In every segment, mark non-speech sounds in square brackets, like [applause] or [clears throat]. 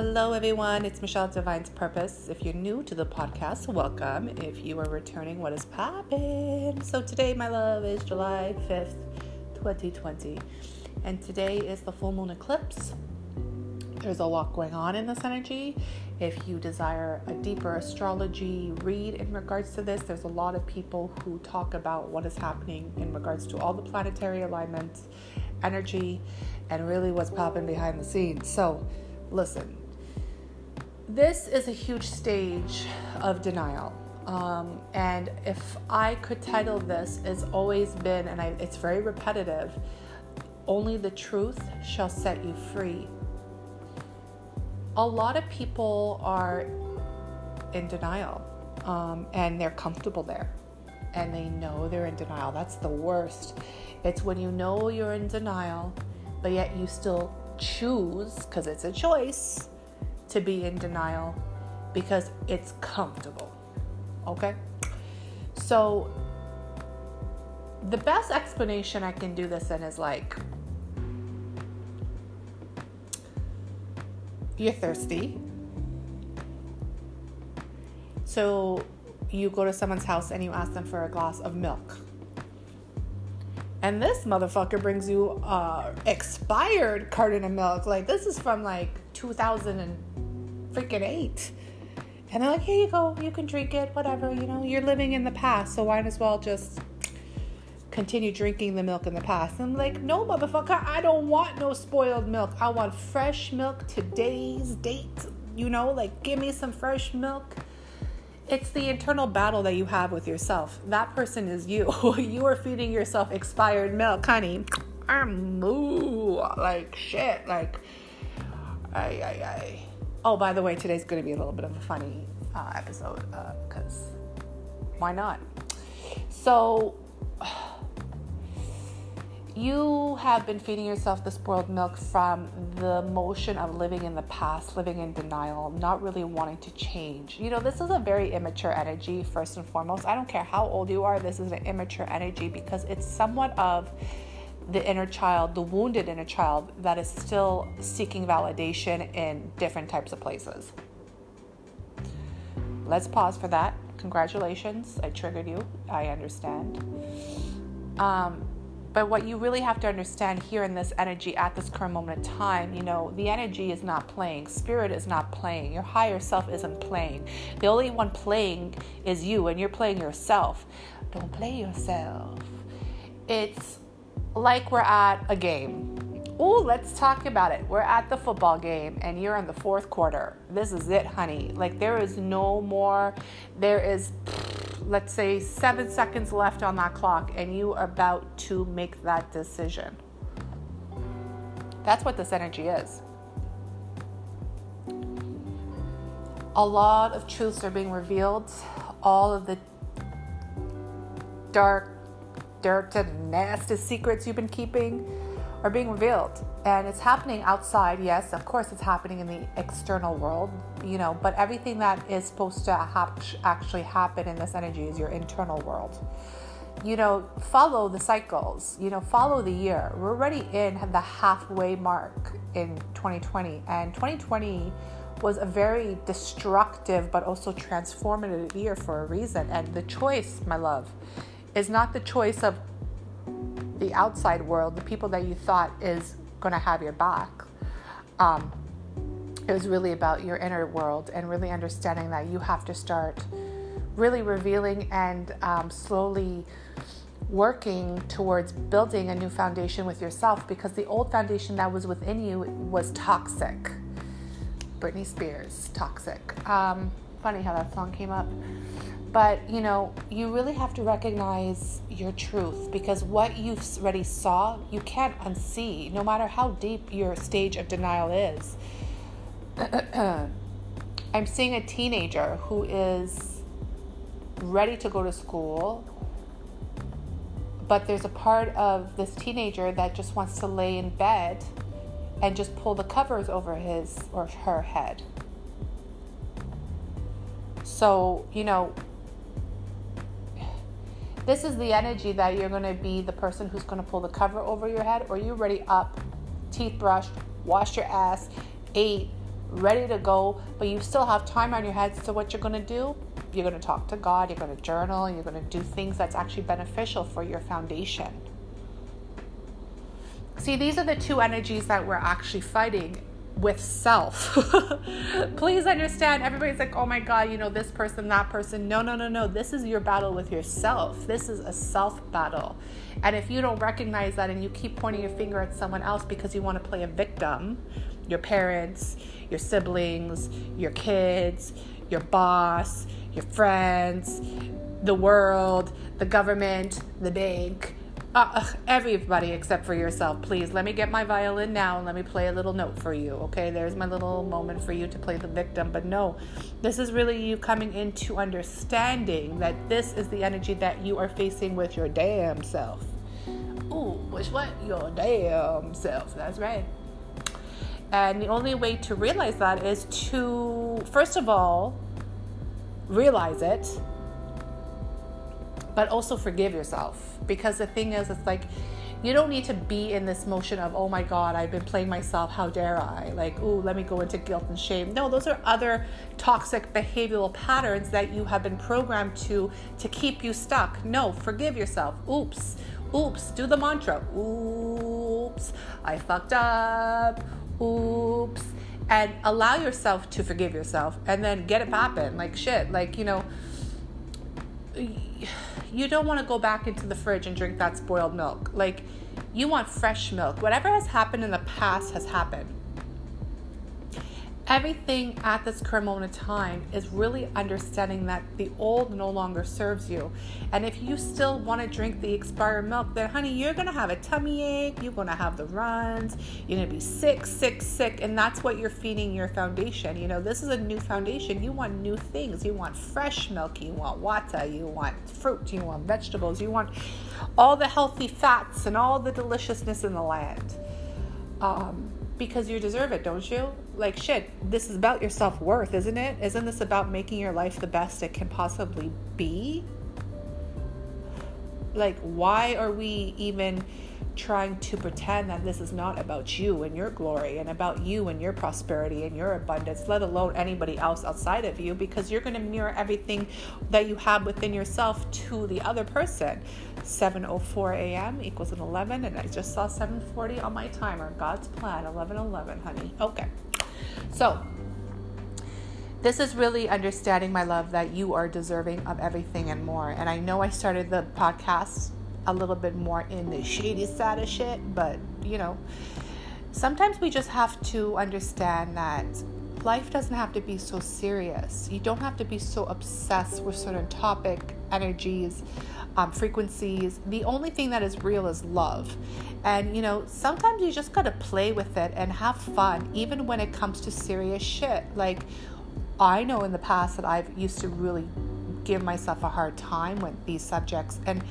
Hello, everyone. It's Michelle Divine's Purpose. If you're new to the podcast, welcome. If you are returning, what is poppin'? So, today, my love, is July 5th, 2020. And today is the full moon eclipse. There's a lot going on in this energy. If you desire a deeper astrology read in regards to this, there's a lot of people who talk about what is happening in regards to all the planetary alignments, energy, and really what's popping behind the scenes. So, listen, this is a huge stage of denial. Um, and if I could title this, it's always been, and I, it's very repetitive only the truth shall set you free. A lot of people are in denial um, and they're comfortable there and they know they're in denial. That's the worst. It's when you know you're in denial, but yet you still choose, because it's a choice, to be in denial because it's comfortable. Okay? So, the best explanation I can do this in is like, you're thirsty. So, you go to someone's house and you ask them for a glass of milk. And this motherfucker brings you a expired carton of milk. Like this is from like 2000 and freaking 8. And they're like, "Here you go. You can drink it, whatever, you know. You're living in the past, so why not as well just continue drinking the milk in the past." I'm like, "No, motherfucker. I don't want no spoiled milk. I want fresh milk today's date. You know, like give me some fresh milk." it's the internal battle that you have with yourself. That person is you. [laughs] you are feeding yourself expired milk, honey. I'm moo like shit. Like, I, I, I. Oh, by the way, today's going to be a little bit of a funny uh, episode because uh, why not? So [sighs] you have been feeding yourself the spoiled milk from the motion of living in the past, living in denial, not really wanting to change. You know, this is a very immature energy, first and foremost. I don't care how old you are, this is an immature energy because it's somewhat of the inner child, the wounded inner child that is still seeking validation in different types of places. Let's pause for that. Congratulations, I triggered you. I understand. Um, but what you really have to understand here in this energy at this current moment of time, you know, the energy is not playing. Spirit is not playing. Your higher self isn't playing. The only one playing is you, and you're playing yourself. Don't play yourself. It's like we're at a game. Oh, let's talk about it. We're at the football game and you're in the fourth quarter. This is it, honey. Like, there is no more, there is [sniffs] let's say seven seconds left on that clock and you are about to make that decision. That's what this energy is. A lot of truths are being revealed. All of the dark, dirt, and nasty secrets you've been keeping are being revealed. And it's happening outside, yes, of course, it's happening in the external world, you know, but everything that is supposed to ha- actually happen in this energy is your internal world. You know, follow the cycles, you know, follow the year. We're already in the halfway mark in 2020, and 2020 was a very destructive but also transformative year for a reason. And the choice, my love, is not the choice of the outside world, the people that you thought is going to have your back. Um, it was really about your inner world and really understanding that you have to start really revealing and um, slowly working towards building a new foundation with yourself because the old foundation that was within you was toxic. Britney Spears, toxic. Um, funny how that song came up. But you know, you really have to recognize your truth because what you've already saw, you can't unsee, no matter how deep your stage of denial is. [clears throat] I'm seeing a teenager who is ready to go to school, but there's a part of this teenager that just wants to lay in bed and just pull the covers over his or her head. So, you know, this is the energy that you're going to be the person who's going to pull the cover over your head, or you're ready up, teeth brushed, washed your ass, ate, ready to go, but you still have time on your head. So, what you're going to do, you're going to talk to God, you're going to journal, you're going to do things that's actually beneficial for your foundation. See, these are the two energies that we're actually fighting with self. [laughs] Please understand, everybody's like, oh my God, you know, this person, that person. No, no, no, no. This is your battle with yourself. This is a self battle. And if you don't recognize that and you keep pointing your finger at someone else because you want to play a victim, your parents, your siblings, your kids, your boss, your friends, the world, the government, the bank, uh, everybody except for yourself, please. Let me get my violin now and let me play a little note for you. Okay, there's my little moment for you to play the victim. But no, this is really you coming into understanding that this is the energy that you are facing with your damn self. Ooh, which what? Your damn self. That's right. And the only way to realize that is to, first of all, realize it but also forgive yourself. Because the thing is it's like you don't need to be in this motion of oh my god i've been playing myself. How dare i? Like oh let me go into guilt and shame. No those are other toxic behavioral patterns that you have been programmed to to keep you stuck. No forgive yourself. Oops. Oops. Do the mantra. Oops. I fucked up. Oops. And allow yourself to forgive yourself and then get it popping like shit. Like you know you don't want to go back into the fridge and drink that spoiled milk. Like, you want fresh milk. Whatever has happened in the past has happened everything at this current moment in time is really understanding that the old no longer serves you. And if you still want to drink the expired milk, then honey, you're going to have a tummy ache, you're going to have the runs, you're going to be sick, sick, sick. And that's what you're feeding your foundation. You know, this is a new foundation. You want new things. You want fresh milk, you want water, you want fruit, you want vegetables, you want all the healthy fats and all the deliciousness in the land. Um, because you deserve it, don't you? Like, shit, this is about your self worth, isn't it? Isn't this about making your life the best it can possibly be? Like, why are we even trying to pretend that this is not about you and your glory and about you and your prosperity and your abundance, let alone anybody else outside of you, because you're going to mirror everything that you have within yourself to the other person. 7:04 a.m. equals an 11, and I just saw 7:40 on my timer. God's plan, 11:11, honey. Okay, so this is really understanding, my love, that you are deserving of everything and more. And I know I started the podcast a little bit more in the shady side of shit, but you know, sometimes we just have to understand that life doesn't have to be so serious. You don't have to be so obsessed with certain topic, energies, um, frequencies. The only thing that is real is love. And you know, sometimes you just gotta play with it and have fun, even when it comes to serious shit. Like, I know in the past that I've used to really give myself a hard time with these subjects. And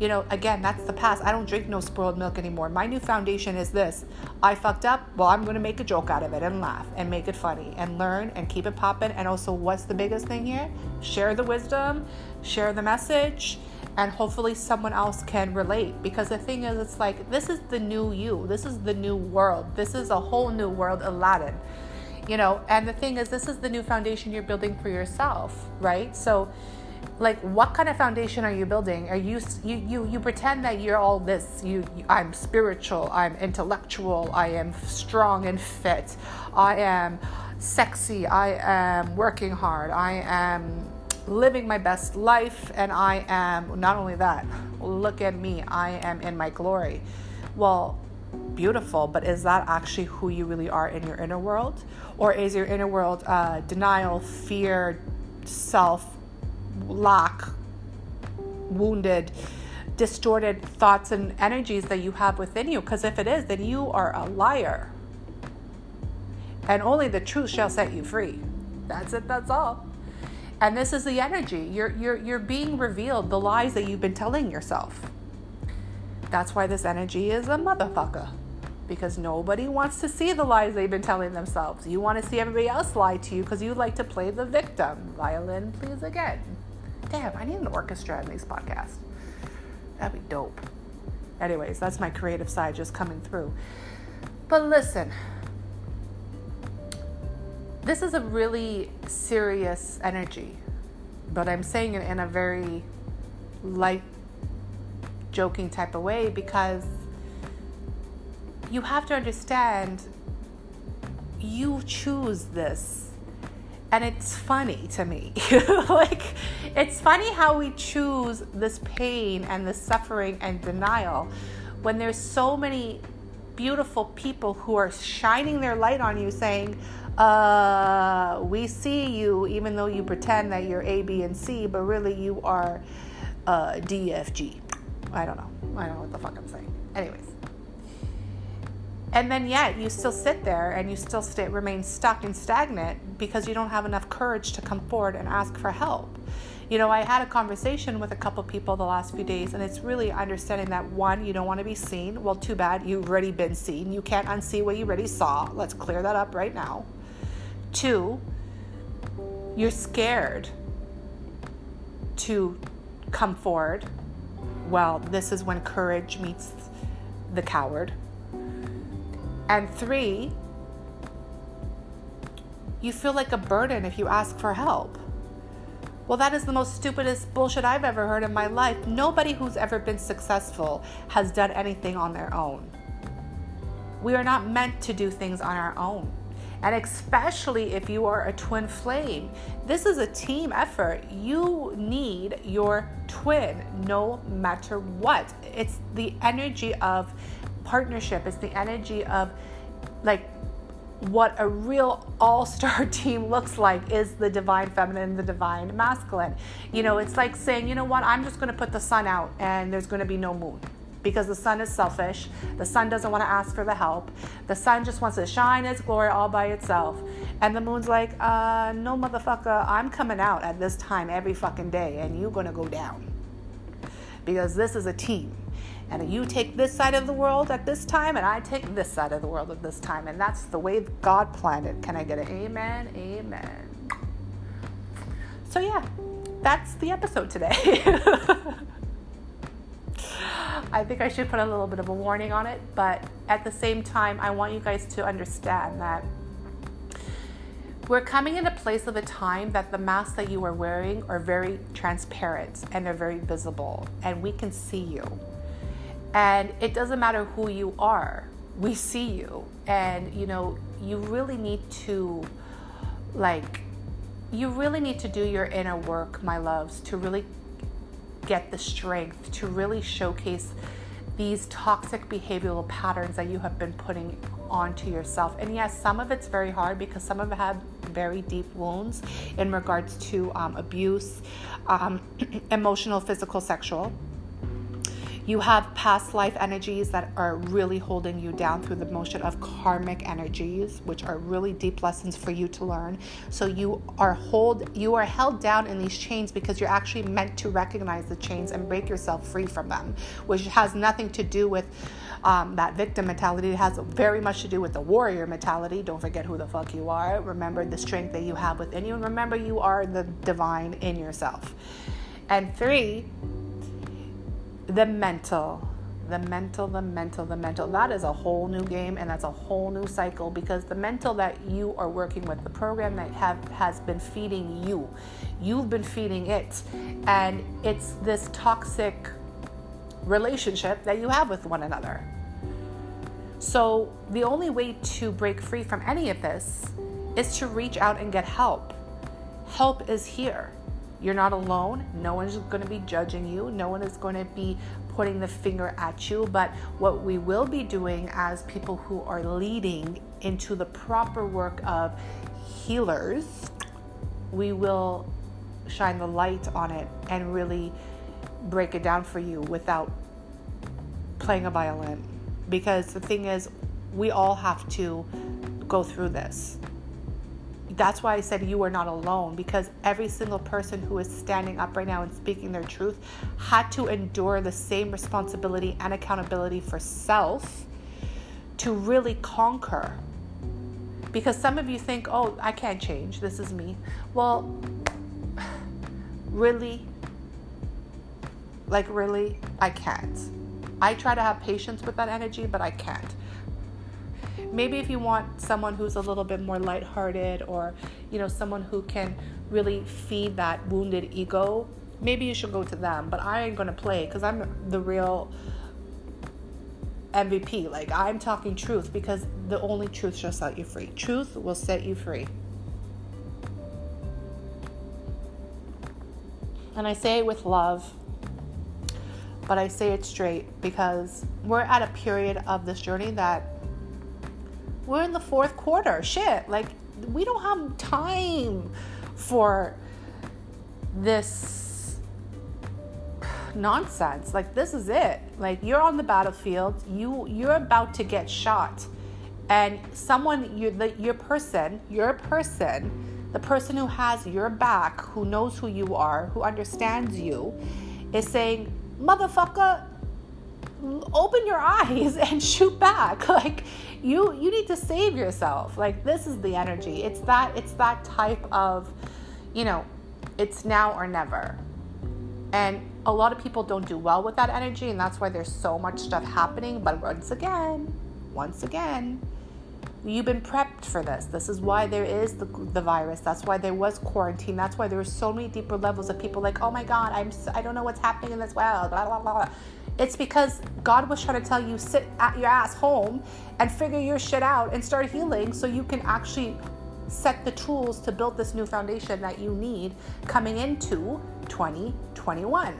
you know, again, that's the past. I don't drink no spoiled milk anymore. My new foundation is this I fucked up. Well, I'm going to make a joke out of it and laugh and make it funny and learn and keep it popping. And also, what's the biggest thing here? Share the wisdom, share the message, and hopefully someone else can relate. Because the thing is, it's like this is the new you, this is the new world, this is a whole new world, Aladdin. You know, and the thing is, this is the new foundation you're building for yourself, right? So, like what kind of foundation are you building? Are you you you, you pretend that you're all this you, you, i'm spiritual i'm intellectual i am strong and fit i am sexy i am working hard i am living my best life and i am not only that look at me i am in my glory. Well beautiful but is that actually who you really are in your inner world? Or is your inner world uh, denial fear self lack, wounded, distorted thoughts and energies that you have within you. Because if it is, then you are a liar. And only the truth shall set you free. That's it, that's all. And this is the energy. You're, you're, you're being revealed the lies that you've been telling yourself. That's why this energy is a motherfucker. Because nobody wants to see the lies they've been telling themselves. You want to see everybody else lie to you because you like to play the victim. Violin, please again. Damn, I need an orchestra in these podcasts. That'd be dope. Anyways, that's my creative side just coming through. But listen, this is a really serious energy, but I'm saying it in a very light, joking type of way because you have to understand you choose this. And it's funny to me. [laughs] like, it's funny how we choose this pain and the suffering and denial when there's so many beautiful people who are shining their light on you saying, uh, we see you even though you pretend that you're A, B, and C, but really you are uh, D, F, G. I don't know. I don't know what the fuck I'm saying. Anyways. And then yet you still sit there and you still stay, remain stuck and stagnant because you don't have enough courage to come forward and ask for help. You know, I had a conversation with a couple people the last few days, and it's really understanding that one, you don't want to be seen. Well, too bad, you've already been seen. You can't unsee what you already saw. Let's clear that up right now. Two, you're scared to come forward. Well, this is when courage meets the coward. And three, you feel like a burden if you ask for help. Well, that is the most stupidest bullshit I've ever heard in my life. Nobody who's ever been successful has done anything on their own. We are not meant to do things on our own. And especially if you are a twin flame, this is a team effort. You need your twin no matter what. It's the energy of partnership, it's the energy of like what a real all star [laughs] team looks like is the divine feminine, the divine masculine. You know, it's like saying, you know what, I'm just going to put the sun out and there's going to be no moon because the sun is selfish. The sun doesn't want to ask for the help. The sun just wants to shine its glory all by itself. And the moon's like, uh, no, motherfucker, I'm coming out at this time every fucking day and you're going to go down because this is a team and you take this side of the world at this time and i take this side of the world at this time. And that's the way god planned it. Can i get an amen? Amen. So yeah that's the episode today. [laughs] I think i should put a little bit of a warning on it but at the same time i want you guys to understand that we're coming in a place of a time that the masks that you are wearing are very transparent and they're very visible and we can see you and it doesn't matter who you are, we see you. And, you know, you really need to, like, you really need to do your inner work, my loves, to really get the strength, to really showcase these toxic behavioral patterns that you have been putting onto yourself. And yes, some of it's very hard because some of have very deep wounds in regards to um, abuse, um, [clears throat] emotional, physical, sexual. You have past life energies that are really holding you down through the motion of karmic energies, which are really deep lessons for you to learn. So you are hold you are held down in these chains because you're actually meant to recognize the chains and break yourself free from them, which has nothing to do with um, that victim mentality. It has very much to do with the warrior mentality. Don't forget who the fuck you are. Remember the strength that you have within you, and remember you are the divine in yourself. And three, the mental. The mental the mental the mental. That is a whole new game and that's a whole new cycle because the mental that you are working with the program that have has been feeding you you've been feeding it. And it's this toxic relationship that you have with one another. So the only way to break free from any of this is to reach out and get help. Help is here you're not alone. No one's going to be judging you. No one is going to be putting the finger at you. But what we will be doing as people who are leading into the proper work of healers, we will shine the light on it and really break it down for you without playing a violin. Because the thing is, we all have to go through this that's why I said you are not alone because every single person who is standing up right now and speaking their truth had to endure the same responsibility and accountability for self to really conquer. Because some of you think, oh, I can't change. This is me. Well, really? Like, really? I can't. I try to have patience with that energy, but I can't maybe if you want someone who's a little bit more lighthearted or, you know, someone who can really feed that wounded ego, maybe you should go to them. But I ain't gonna play because I'm the real MVP. Like I'm talking truth because the only truth shall set you free. Truth will set you free. And I say it with love, but I say it straight because we're at a period of this journey that we're in the fourth quarter. Shit. Like, we don't have time for this nonsense. Like, this is it. Like, you're on the battlefield, you, you're about to get shot. And someone, you're the, your person, your person, the person who has your back, who knows who you are, who understands you, is saying, motherfucker, open your eyes [laughs] and shoot back. [laughs] Like you you need to save yourself. Like this is the energy. It's that it's that type of, you know, it's now or never. And a lot of people don't do well with that energy and that's why there's so much stuff happening, but once again, once again, You've been prepped for this. This is why there is the, the virus. That's why there was quarantine. That's why there were so many deeper levels of people like, oh my God, I'm so, I don't know what's happening in this world. Blah, blah, blah. It's because God was trying to tell you sit at your ass home and figure your shit out and start healing so you can actually set the tools to build this new foundation that you need coming into 2021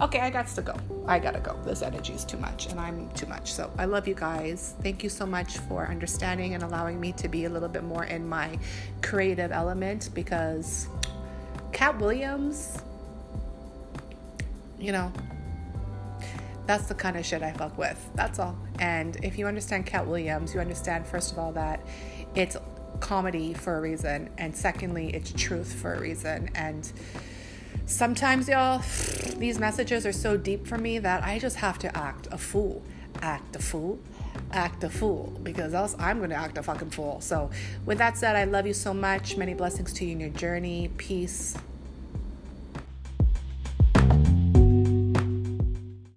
okay, I got to go. I gotta go. This energy is too much, and I'm too much. So I love you guys. Thank you so much for understanding and allowing me to be a little bit more in my creative element because Katt Williams, you know, that's the kind of shit I fuck with. That's all. And if you understand Katt Williams, you understand, first of all, that it's comedy for a reason, and secondly, it's truth for a reason. And Sometimes, y'all, these messages are so deep for me that I just have to act a fool. Act a fool. Act a fool because else I'm going to act a fucking fool. So, with that said, I love you so much. Many blessings to you in your journey. Peace.